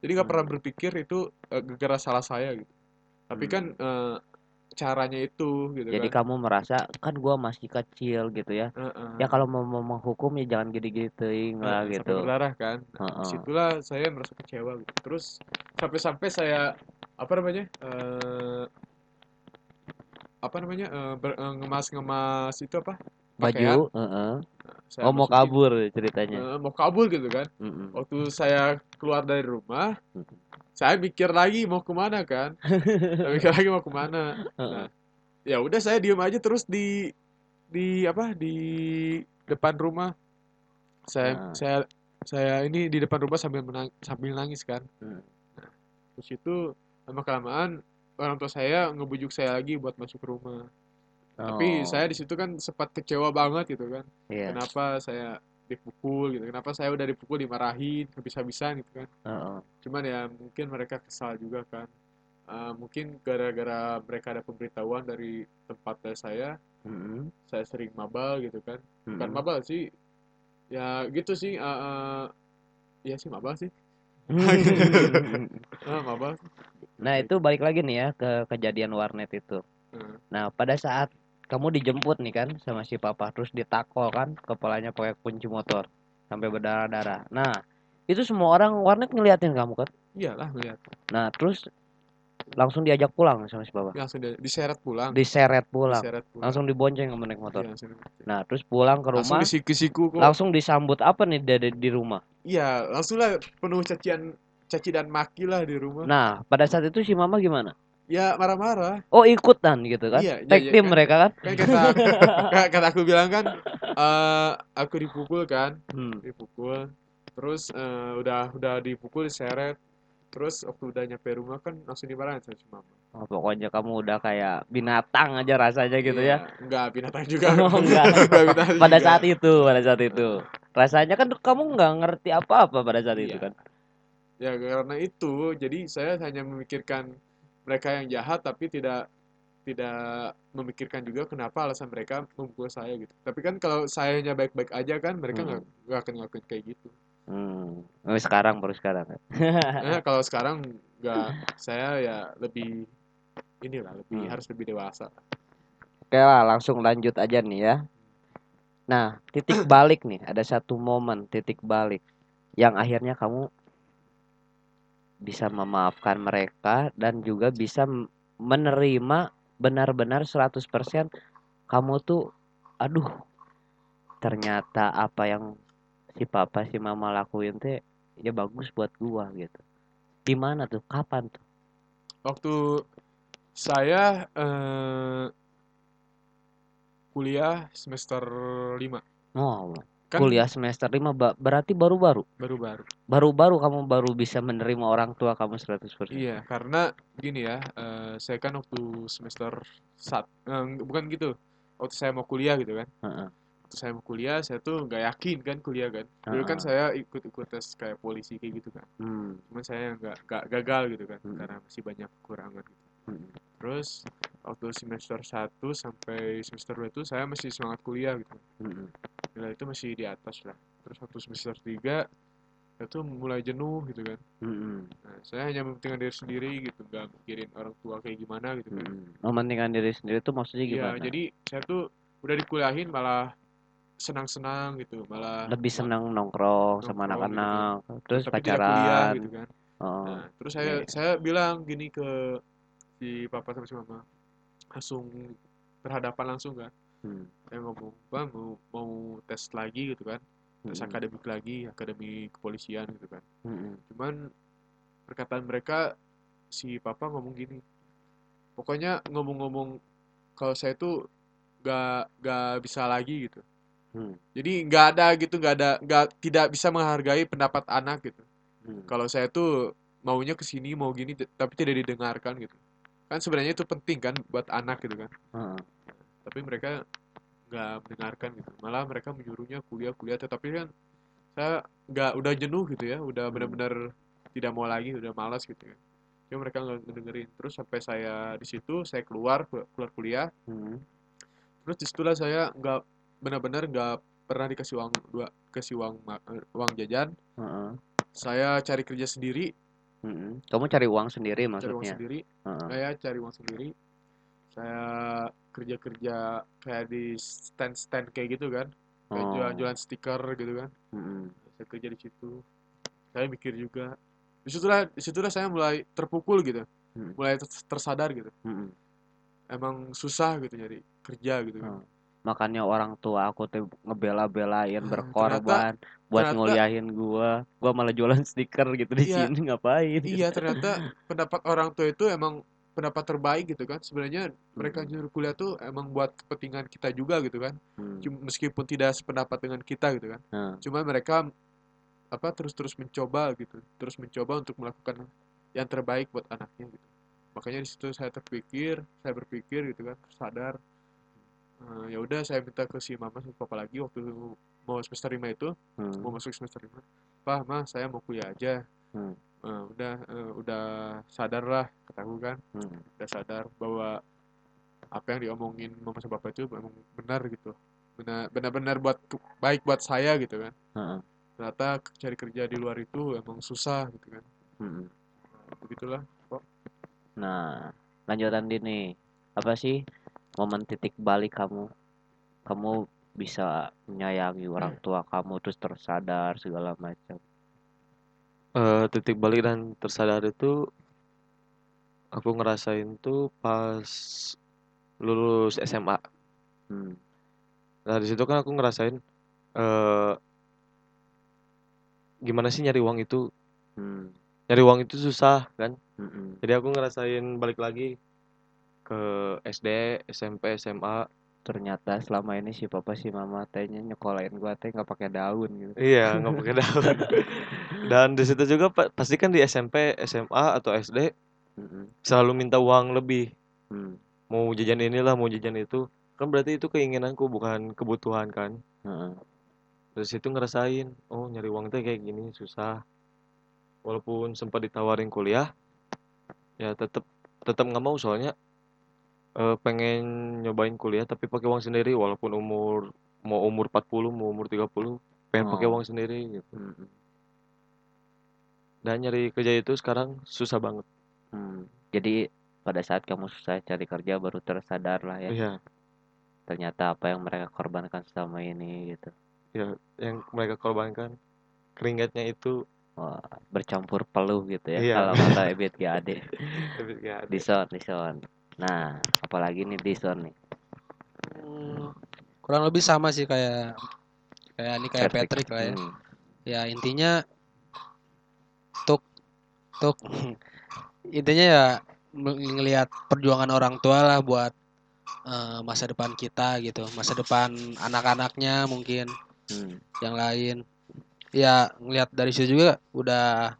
Jadi nggak pernah Hmm. berpikir itu eh, gara-gara salah saya gitu. Tapi kan eh, caranya itu gitu Jadi kan. kamu merasa kan gua masih kecil gitu ya. Heeh. Ya kalau mau, menghukum ya jangan gede-gede teuing lah sampai gitu. berdarah kan. Nah, Heeh. di situlah saya merasa kecewa gitu. Terus sampai-sampai saya apa namanya? eh apa namanya? eh, ber- eh, ngemas-ngemas itu apa? Pakaian. Baju, heeh. Saya Oh mau kabur ceritanya. eh, mau kabur gitu kan. Mm-mm. Waktu saya keluar dari rumah. Saya mikir lagi mau ke mana kan. Saya mikir lagi mau ke mana. Nah, ya udah saya diem aja terus di di apa di depan rumah saya Nah. saya saya ini di depan rumah sambil menang, sambil nangis kan Hmm. terus itu lama kelamaan orang tua saya ngebujuk saya lagi buat masuk rumah tapi Oh, saya di situ kan sempat kecewa banget gitu kan iya. kenapa saya dipukul gitu kenapa saya udah dipukul dimarahin habis-habisan gitu kan Heeh. cuman ya mungkin mereka kesal juga kan Eh, mungkin gara-gara mereka ada pemberitahuan dari tempat saya Mm-mm. saya sering mabal gitu kan bukan Mm-mm. mabal sih ya gitu sih eh, eh, ya sih mabal sih Ah, mabal Nah itu balik lagi nih ya ke kejadian warnet itu. Heeh. Nah pada saat kamu dijemput nih kan sama si papa terus ditakol kan kepalanya pakai kunci motor sampai berdarah-darah. Nah itu semua orang warnet ngeliatin kamu kan. iyalah lihat Nah terus langsung diajak pulang sama si papa. langsung di- diseret pulang Diseret pulang. diseret pulang Langsung dibonceng sama naik motor. Iya, langsung, Nah terus pulang ke langsung rumah disiku-siku kok langsung disambut apa nih di, di rumah. iya langsung lah penuh cacian caci dan maki lah di rumah Nah pada saat itu si mama gimana? Ya marah-marah Oh ikutan gitu kan? Iya, Tag iya, team kan. mereka kan? kan kata ka- kata aku bilang kan eh aku dipukul kan Hmm. dipukul terus eh, udah udah dipukul diseret terus waktu udah nyampe rumah kan langsung dimarahin sama si mama Oh, pokoknya kamu udah kayak binatang aja rasanya gitu ya. Iya, enggak binatang juga Oh, enggak. Enggak binatang Pada juga. saat itu, pada saat itu. Rasanya kan kamu nggak ngerti apa-apa pada saat itu Iya. kan. ya karena itu jadi saya hanya memikirkan mereka yang jahat tapi tidak tidak memikirkan juga kenapa alasan mereka memukul saya gitu tapi kan kalau sayanya baik-baik aja kan mereka nggak nggak akan ngelakuin kayak gitu Hmm. Oh, sekarang baru sekarang. Nah, kalau sekarang nggak saya ya lebih inilah lebih Hmm. harus lebih dewasa Oke lah, langsung lanjut aja nih ya. Nah, titik balik nih, ada satu momen titik balik yang akhirnya kamu bisa memaafkan mereka dan juga bisa menerima benar-benar 100% kamu tuh aduh ternyata apa yang si papa si mama lakuin teh ya bagus buat gua gitu. Gimana tuh? Kapan tuh? waktu saya eh, kuliah semester 5 Oh, kan kuliah semester 5 berarti baru-baru. baru-baru Baru-baru kamu baru bisa menerima orang tua kamu 100%. Iya, karena gini ya, eh, saya kan waktu semester sat, eh, bukan gitu, waktu saya mau kuliah gitu kan, Heeh. waktu saya mau kuliah, saya tuh nggak yakin kan kuliah kan, dulu kan Heeh. saya ikut-ikut tes kayak polisi kayak gitu kan, Hmm. cuman saya nggak gagal gitu kan, Hmm. karena masih banyak kekurangan gitu. Hmm. Terus waktu semester 1 sampai semester 2 itu saya masih semangat kuliah gitu, Hmm. nilai itu masih di atas lah. Terus waktu semester 3 itu mulai jenuh gitu kan. Hmm. Nah, saya hanya mementingkan diri sendiri gitu, nggak mikirin orang tua kayak gimana gitu kan. Hmm. Mementingkan diri sendiri tuh maksudnya Iya, gimana? jadi saya tuh udah dikuliahin malah senang-senang gitu, malah Lebih senang nongkrong sama nongkrong gitu kan. anak-anak, terus tapi tidak kuliah pacaran. gitu kan. Oh. Nah, terus saya iya. saya bilang gini ke si papa sama si mama, langsung berhadapan langsung kan. Hmm. Saya ngomong, "Bang, mau mau tes lagi gitu kan. Tes Hmm. akademik lagi, akademi kepolisian gitu kan." Hmm. Cuman perkataan mereka si papa ngomong gini. Pokoknya ngomong-ngomong kalau saya tuh gak gak bisa lagi gitu. Hmm. Jadi nggak ada gitu, nggak ada nggak tidak bisa menghargai pendapat anak gitu. Hmm. Kalau saya tuh maunya ke sini mau gini tapi tidak didengarkan gitu. Kan sebenarnya itu penting kan buat anak gitu kan. Heeh. Tapi mereka nggak mendengarkan gitu. Malah mereka menyuruhnya kuliah-kuliah tetapi kan saya nggak udah jenuh gitu ya, udah Hmm. benar-benar tidak mau lagi, udah malas gitu kan. Ya mereka nggak ngedengerin. Terus sampai saya di situ saya keluar keluar kuliah Hmm. terus di situlah saya nggak benar-benar nggak pernah dikasih uang dua kasih uang eh, uang jajan Heeh. saya cari kerja sendiri Hmm. Kamu cari uang sendiri cari uang maksudnya? sendiri Heeh. saya cari uang sendiri saya kerja-kerja kayak di stand-stand kayak gitu kan kayak Oh. jualan-jualan stiker gitu kan Mm-mm. saya kerja di situ saya mikir juga di situlah di situlah saya mulai terpukul gitu Hmm. mulai ter- tersadar gitu Mm-mm. emang susah gitu nyari kerja gitu kan Oh. Makanya orang tua aku tuh ngebela-belain Ah, berkorban buat ternyata- nguliahin gua. Gua malah jualan stiker gitu di Iya. sini ngapain? iya ternyata pendapat orang tua itu emang pendapat terbaik gitu kan sebenarnya mereka Hmm. nyuruh kuliah tuh emang buat kepentingan kita juga gitu kan Hmm. Cum- meskipun tidak sependapat dengan kita gitu kan Nah, cuma mereka apa terus-terus mencoba gitu terus mencoba untuk melakukan yang terbaik buat anaknya gitu makanya di situ saya terpikir saya berpikir gitu kan sadar Eh, ya udah saya minta ke si mama sama papa lagi waktu mau semester lima itu hmm. mau masuk semester lima Pak, mah saya mau kuliah aja Hmm. Eh, udah eh, udah sadar lah kataku kan Hmm. udah sadar bahwa apa yang diomongin mama sama papa itu memang benar gitu benar benar-benar buat baik buat saya gitu kan Heeh. ternyata cari kerja di luar itu emang susah gitu kan. Nah, begitulah Nah, lanjutan di nih. Apa sih momen titik balik kamu? Kamu bisa menyayangi orang tua kamu terus tersadar segala macam. Eh, titik balik dan tersadar itu aku ngerasain tuh pas lulus SMA. Hmm. Nah, di situ kan aku ngerasain eh gimana sih nyari uang itu? Hmm. Nyari uang itu susah kan? Mm-mm. Jadi aku ngerasain balik lagi ke SD, SMP, SMA. Ternyata selama ini si papa si mama tehnya nyekolahin gua teh nggak pakai daun gitu. Iya, nggak pakai daun. Dan di situ juga pa- pasti kan di SMP, SMA atau SD Mm-mm. selalu minta uang lebih. Hmm. Mau jajan inilah, mau jajan itu. Kan berarti itu keinginanku bukan kebutuhan kan. Heeh. Dari situ ngerasain, oh nyari uang teh kayak gini susah. Walaupun sempat ditawarin kuliah, ya tetap tetap nggak mau soalnya eh, pengen nyobain kuliah tapi pakai uang sendiri walaupun umur mau umur 40, mau umur 30, pengen pakai Oh. uang sendiri gitu. Mm-mm. Dan nyari kerja itu sekarang susah banget. Hmm. Jadi pada saat kamu susah cari kerja baru tersadar lah ya. Iya, Ternyata apa yang mereka korbankan selama ini gitu. ya yang mereka korbankan keringatnya itu Wah, bercampur peluh gitu ya Iya. kalau kata Ebit GAD. ya, Dison, Dison. Nah, apalagi nih Dison nih. Hmm, kurang lebih sama sih kayak kayak ini kayak Patrick lah ya. Hmm. Ya intinya tuk tuk intinya ya ngelihat perjuangan orang tua lah buat eh, masa depan kita gitu, masa depan anak-anaknya mungkin Hmm. yang lain. Ya ngelihat dari situ juga udah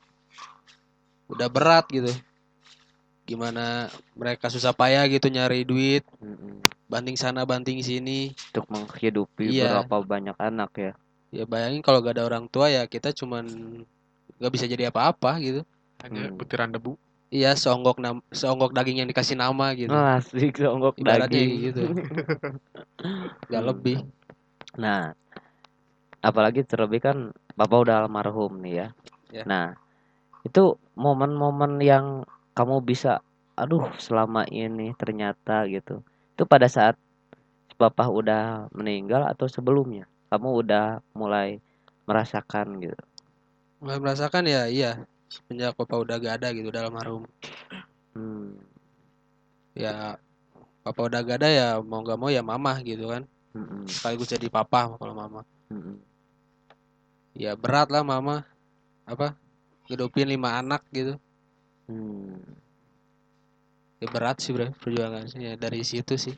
udah berat gitu. Gimana mereka susah payah gitu nyari duit, banting sana banting sini. Untuk menghidupi Iya. berapa banyak anak ya. Ya bayangin kalau gak ada orang tua ya kita cuman nggak bisa jadi apa-apa gitu. hanya Hmm. butiran debu Iya, seonggok nam seonggok daging yang dikasih nama gitu. Oh, asik songgok Ibaratnya daging. gitu. Gak Hmm. lebih. Nah, apalagi terlebih kan Bapak udah almarhum nih ya. Ya. Nah, itu momen-momen yang kamu bisa, aduh, selama ini ternyata gitu. Itu pada saat Bapak udah meninggal atau sebelumnya? Kamu udah mulai merasakan gitu. Mulai merasakan ya iya. Semenjak papa udah gak ada gitu dalam almarhum. Hmm. Ya papa udah gak ada ya mau gak mau ya mama gitu kan. mm-mm, Sekaligus jadi papa kalau mama. mm-mm. Ya berat lah mama. Apa? Ngidupin lima anak gitu. Hmm. Ya berat sih bro perjuangannya dari situ sih.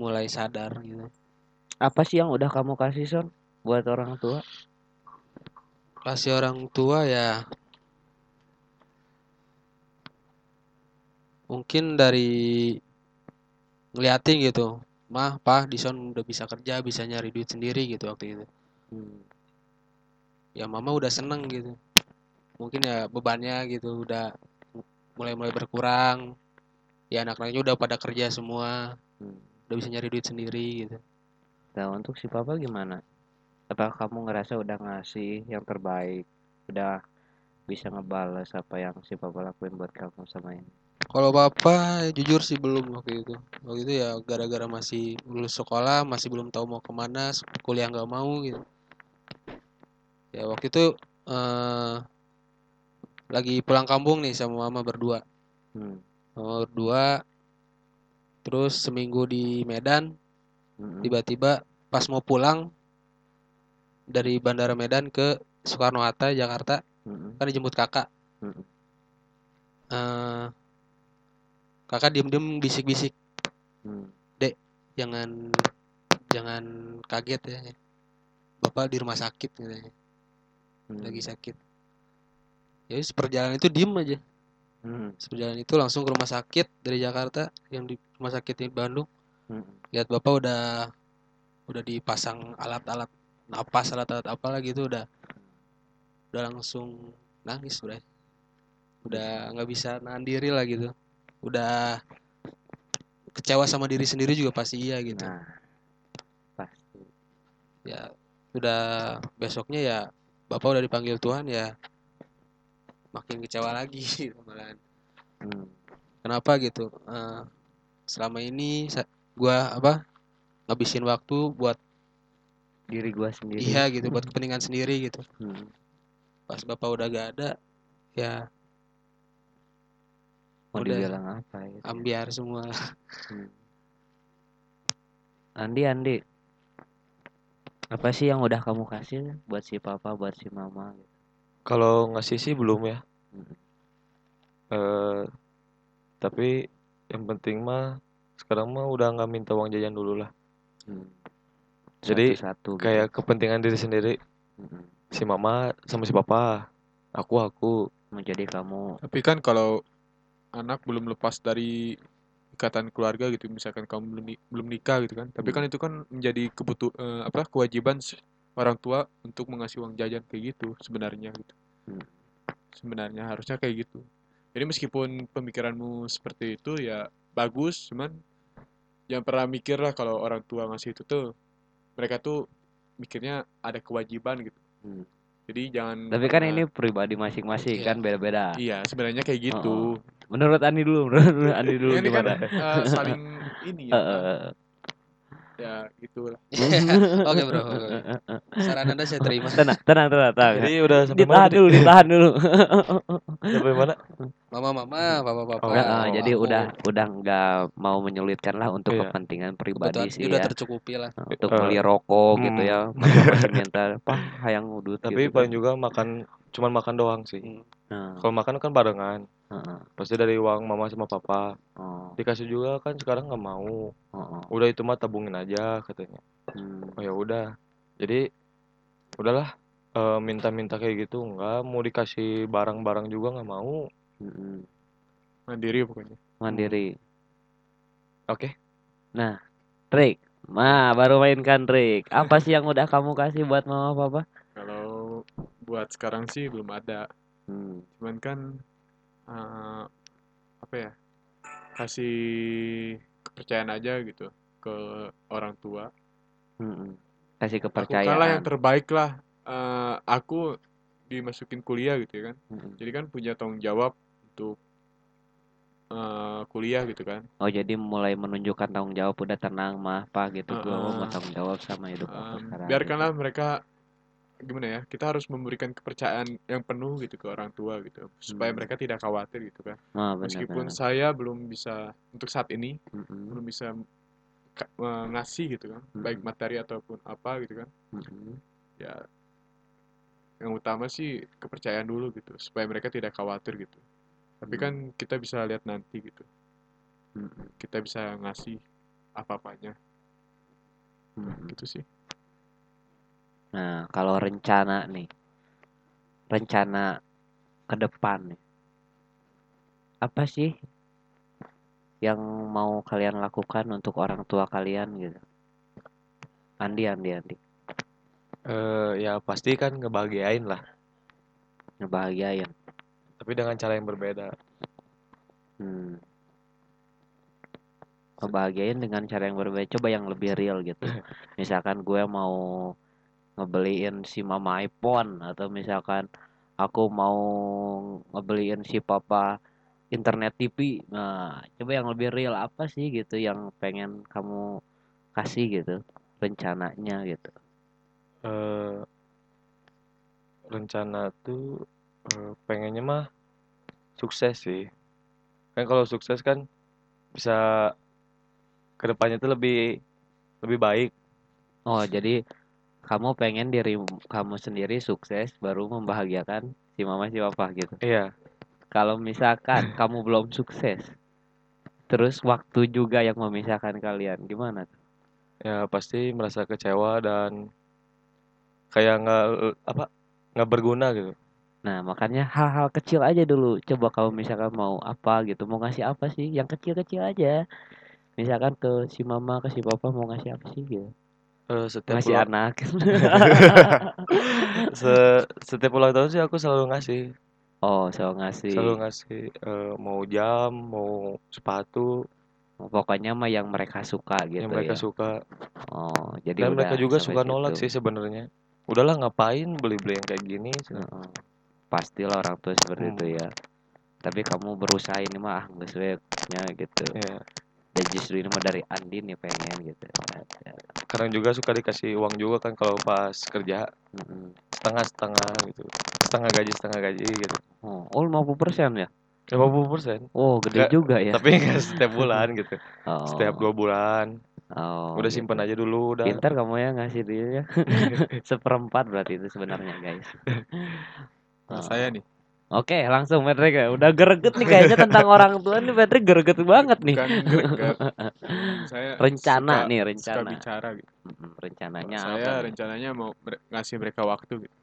Mulai sadar gitu. Apa sih yang udah kamu kasih Son buat orang tua? Kasih orang tua ya mungkin dari ngeliatin gitu mah pak Dison udah bisa kerja bisa nyari duit sendiri gitu waktu itu Hmm. ya mama udah seneng gitu mungkin ya bebannya gitu udah mulai-mulai berkurang ya anak-anaknya udah pada kerja semua Hmm. udah bisa nyari duit sendiri gitu Nah, untuk si papa gimana? Apa kamu ngerasa udah ngasih yang terbaik? Udah bisa ngebales apa yang si papa lakuin buat kamu sama ini? Kalau papa jujur sih belum waktu itu. Waktu itu ya gara-gara masih lulus sekolah, masih belum tahu mau ke mana, kuliah nggak mau gitu. Ya waktu itu eh lagi pulang kampung nih sama mama berdua. Hmm. Mama berdua. Terus seminggu di Medan, Mm-mm. tiba-tiba pas mau pulang dari Bandara Medan ke Soekarno Hatta Jakarta, Mm-mm. kan dijemput kakak. Mm-mm. Eh kakak diem-diem bisik-bisik. Hmm. jangan jangan kaget ya bapak di rumah sakit katanya Hmm. lagi sakit ya wis, perjalanan itu diem aja Hmm. perjalanan itu langsung ke rumah sakit dari Jakarta yang di rumah sakit di Bandung Hmm. lihat bapak udah udah dipasang alat-alat napas alat-alat apa lagi itu udah udah langsung nangis udah udah nggak bisa nahan diri lah gitu udah kecewa sama diri sendiri juga pasti iya gitu Nah, pasti. ya udah besoknya ya bapak udah dipanggil Tuhan ya makin kecewa lagi gitu malahan Hmm. kenapa gitu Eh, selama ini gua apa ngabisin waktu buat Diri gua sendiri. iya gitu buat kepentingan sendiri gitu Hmm. pas bapak udah gak ada ya Mau Udah. dibilang apa gitu. ya. ambiar semua Hmm. Andi, Andi. Apa sih yang udah kamu kasih buat si papa, buat si mama? gitu? Kalau ngasih sih belum ya. Hmm. Eh, tapi yang penting mah sekarang mah udah nggak minta uang jajan dulu lah. Hmm. Jadi, Satu-satu gitu. Kayak kepentingan diri sendiri. Mm-mm. Si mama sama si papa. Aku aku. Menjadi kamu. Tapi kan kalau anak belum lepas dari ikatan keluarga gitu, misalkan kamu belum belum nikah gitu kan. Tapi kan Hmm. itu kan menjadi kebutuh eh, apa kewajiban orang tua untuk mengasih uang jajan kayak gitu sebenarnya gitu. Hmm. Sebenarnya harusnya kayak gitu. Jadi meskipun pemikiranmu seperti itu ya bagus, cuman jangan pernah mikir lah kalau orang tua ngasih itu tuh mereka tuh mikirnya ada kewajiban gitu. Hmm. Jadi jangan Tapi kan pernah- ini pribadi masing-masing Iya. kan beda-beda. iya sebenarnya kayak gitu. Menurut Andi dulu, menurut Andi dulu ini kan gimana? eh, saling ini ya, eh. Ya gitulah. oke bro oke. saran anda saya terima tenang, tenang, tenang, tenang. Jadi udah sampai mana? Ditahan tadi? dulu, ditahan dulu. Sampai mana? mama mama papa papa Oh, Nah, oh, jadi aku. udah udah nggak mau menyulitkan lah untuk Iya. kepentingan pribadi kebutuhan sih udah ya. tercukupi lah Nah, untuk Eh, beli rokok gitu hmm. ya. Masa masih minta, "Pak, hayang udut." Tapi gitu paling kan. juga makan cuman makan doang sih. Nah, Kalau makan kan barengan. Heeh. Pasti dari uang mama sama papa. Oh, Dikasih juga kan sekarang nggak mau. heeh. Udah itu mah tabungin aja katanya. Hmm. Oh ya udah. Jadi udahlah eh, minta-minta kayak gitu nggak mau dikasih barang-barang juga nggak mau. Mm-mm. Mandiri pokoknya. Mandiri. Oke. Trik. Nah, baru mainkan trik. Apa sih yang udah kamu kasih buat mama papa? Kalau buat sekarang sih belum ada. Hmm. Cuman kan eh, apa ya? Kasih kepercayaan aja gitu ke orang tua. Mm-mm. Kasih Lakukanlah yang kepercayaan. terbaik lah. Eh, aku dimasukin kuliah gitu ya kan. Mm-mm. Jadi kan punya tanggung jawab untuk eh, kuliah gitu kan. Oh, jadi mulai menunjukkan tanggung jawab udah tenang mah, Pak gitu. Gua oh, mau tanggung jawab sama hidup aku Em, sekarang. biarkanlah mereka gimana ya kita harus memberikan kepercayaan yang penuh gitu ke orang tua gitu supaya Hmm. mereka tidak khawatir gitu kan Oh, benar, meskipun benar. saya belum bisa untuk saat ini Mm-mm. belum bisa ngasih gitu kan baik Mm-mm. materi ataupun apa gitu kan Mm-mm. ya yang utama sih kepercayaan dulu gitu supaya mereka tidak khawatir gitu tapi Hmm. kan kita bisa lihat nanti gitu Mm-mm. kita bisa ngasih apa-apanya Mm-mm. gitu sih Nah, kalau rencana nih, rencana ke depan nih, apa sih yang mau kalian lakukan untuk orang tua kalian gitu? Andi, Andi, Andi, Eh, ya pasti kan ngebahagiain lah. ngebahagiain. Tapi dengan cara yang berbeda. Hmm. Ngebahagiain dengan cara yang berbeda. Coba yang lebih real gitu. Misalkan gue mau ngebeliin si mama iPhone atau misalkan aku mau ngebeliin si papa internet TV. Nah, coba yang lebih real apa sih gitu yang pengen kamu kasih gitu rencananya gitu. Eh, rencana tuh eh, pengennya mah sukses sih. Kan kalau sukses kan bisa ke depannya tuh lebih lebih baik. Oh, jadi kamu pengen diri kamu sendiri sukses baru membahagiakan si mama si papa gitu. Iya, Kalau misalkan kamu belum sukses, terus waktu juga yang memisahkan kalian, gimana tuh? ya pasti merasa kecewa dan kayak nggak apa nggak berguna gitu. Nah, makanya hal-hal kecil aja dulu. Coba kalau misalkan mau apa gitu, mau ngasih apa sih? Yang kecil-kecil aja. Misalkan ke si mama, ke si papa mau ngasih apa sih gitu. Eh, setiap Ngasih ulang anak. se- setiap ulang tahun sih aku selalu ngasih, Oh, selalu ngasih. selalu ngasih eh, mau jam, mau sepatu Pokoknya mah yang mereka suka gitu yang mereka ya. juga Oh, jadi dan mereka juga suka nolak situ. sih sebenarnya. Udahlah ngapain beli-beli yang kayak gini? Heeh. Pastilah orang tua seperti itu Hmm, ya. Tapi kamu berusaha ini mah ah gitu. ya. Dan justru ini mah dari Andi nih pengen gitu. Kadang juga suka dikasih uang juga kan kalau pas kerja Mm-mm. setengah-setengah gitu. Setengah gaji, setengah gaji gitu. Oh, oh 50% ya? 50%. Oh, gede Enggak, juga ya. tapi enggak setiap bulan gitu. Setiap Oh, dua bulan. oh Udah gitu. simpen aja dulu udah. Pintar kamu ya ngasih dia ya. Seperempat berarti itu sebenarnya guys. Oh. saya nih, Oke, langsung Patrick ya. Udah greget nih kayaknya tentang orang tua nih Patrick greget banget nih. bukan greget. Saya Rencana suka nih, suka rencana. bicara gitu. Rencananya Saya apa rencananya mau ngasih mereka waktu gitu.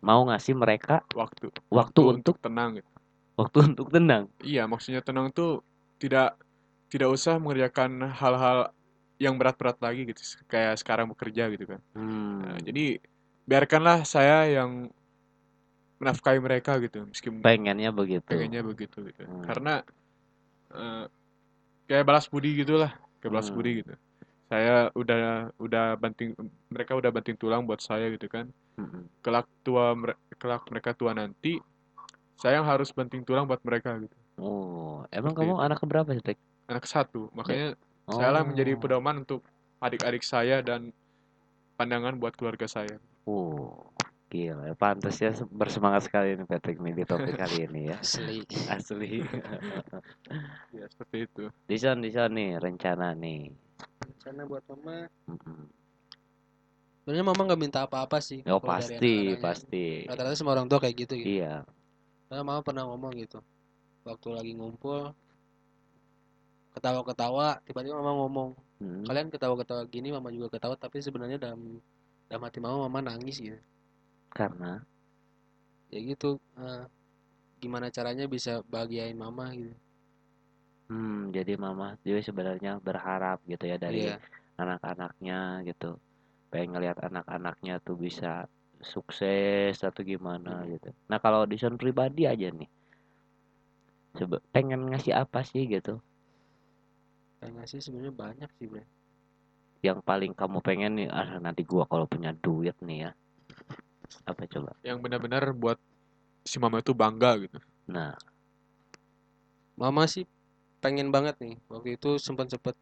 Mau ngasih mereka Waktu. waktu Waktu untuk untuk tenang gitu. waktu untuk tenang. Iya, maksudnya tenang tuh tidak tidak usah mengerjakan hal-hal yang berat-berat lagi gitu. Kayak sekarang bekerja gitu kan. Nah, Hmm, jadi biarkanlah saya yang menafkahi mereka gitu. Meskipun pengennya begitu. pengennya begitu gitu. Hmm. Karena eh, kayak balas budi gitulah, kayak balas Hmm. budi gitu. Saya udah udah banting mereka udah banting tulang buat saya gitu kan. Mm-mm. Kelak tua kelak mereka tua nanti saya yang harus banting tulang buat mereka gitu. Oh, emang Seperti kamu itu. anak keberapa sih, Patrick? Anak satu, makanya saya lah menjadi Oh. pedoman untuk adik-adik saya dan pandangan buat keluarga saya. Oh, gila. Pantas ya se- bersemangat sekali nih Patrick nih di topik kali ini ya. Asli. Asli. Ya seperti itu. Dison, Dison nih rencana nih. Rencana buat mama. Mm-mm. Sebenarnya mama nggak minta apa-apa sih. Oh pasti, pasti. Rata-rata semua orang tua kayak gitu gitu. Iya. Karena mama pernah ngomong gitu. Waktu lagi ngumpul, ketawa-ketawa, tiba-tiba mama ngomong, Mm. kalian ketawa-ketawa gini, mama juga ketawa, tapi sebenarnya dalam dalam hati mama, mama nangis gitu. Karena Ya gitu. eh, gimana caranya bisa bahagiain mama gitu. hmm, jadi mama juga sebenarnya berharap gitu ya dari Iya. anak-anaknya gitu. Pengen ngelihat anak-anaknya tuh bisa sukses atau gimana Hmm. gitu. Nah, kalau Dison pribadi aja nih. Coba pengen ngasih apa sih gitu? Kayak ngasih sebenarnya banyak sih, Bre. Yang paling kamu pengen nih, ah nanti gua kalau punya duit nih ya. Apa coba? Yang benar-benar buat si mama itu bangga gitu. Nah, Mama sih pengen banget nih. Waktu itu sempet-sempet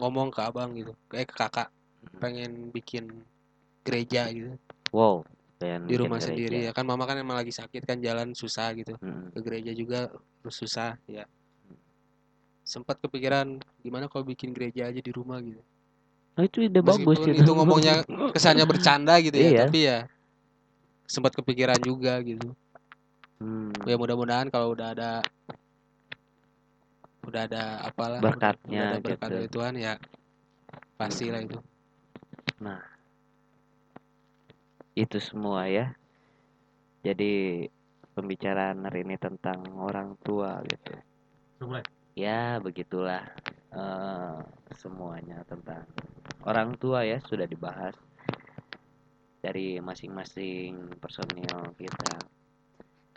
ngomong ke abang gitu, kayak ke kakak, Mhm. pengen bikin gereja gitu wow, pengen di rumah sendiri gereja. ya kan mama kan emang lagi sakit kan jalan susah gitu Mm-mm. ke gereja juga susah ya sempat kepikiran gimana kalau bikin gereja aja di rumah gitu Oh, itu ide bagus meskipun itu. itu ngomongnya kesannya bercanda gitu ya Iya. tapi ya sempat kepikiran juga gitu Hmm, ya mudah-mudahan kalau udah ada udah ada apalah Berkatnya udah ada berkat gitu. dari Tuhan ya pastilah itu itu semua ya. Jadi pembicaraan hari ini tentang orang tua gitu. Ya, begitulah eh, semuanya tentang orang tua ya sudah dibahas dari masing-masing personil kita.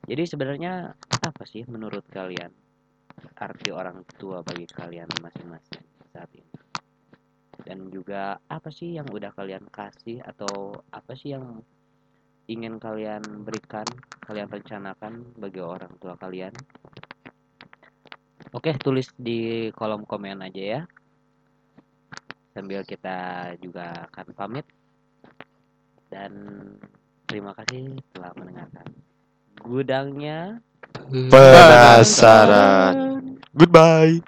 Jadi sebenarnya apa sih menurut kalian arti orang tua bagi kalian masing-masing saat ini? Dan juga apa sih yang udah kalian kasih atau apa sih yang ingin kalian berikan, kalian rencanakan bagi orang tua kalian Oke, tulis di kolom komen aja ya. Sambil kita juga akan pamit. Dan terima kasih telah mendengarkan. Gudangnya Penasaran. Goodbye.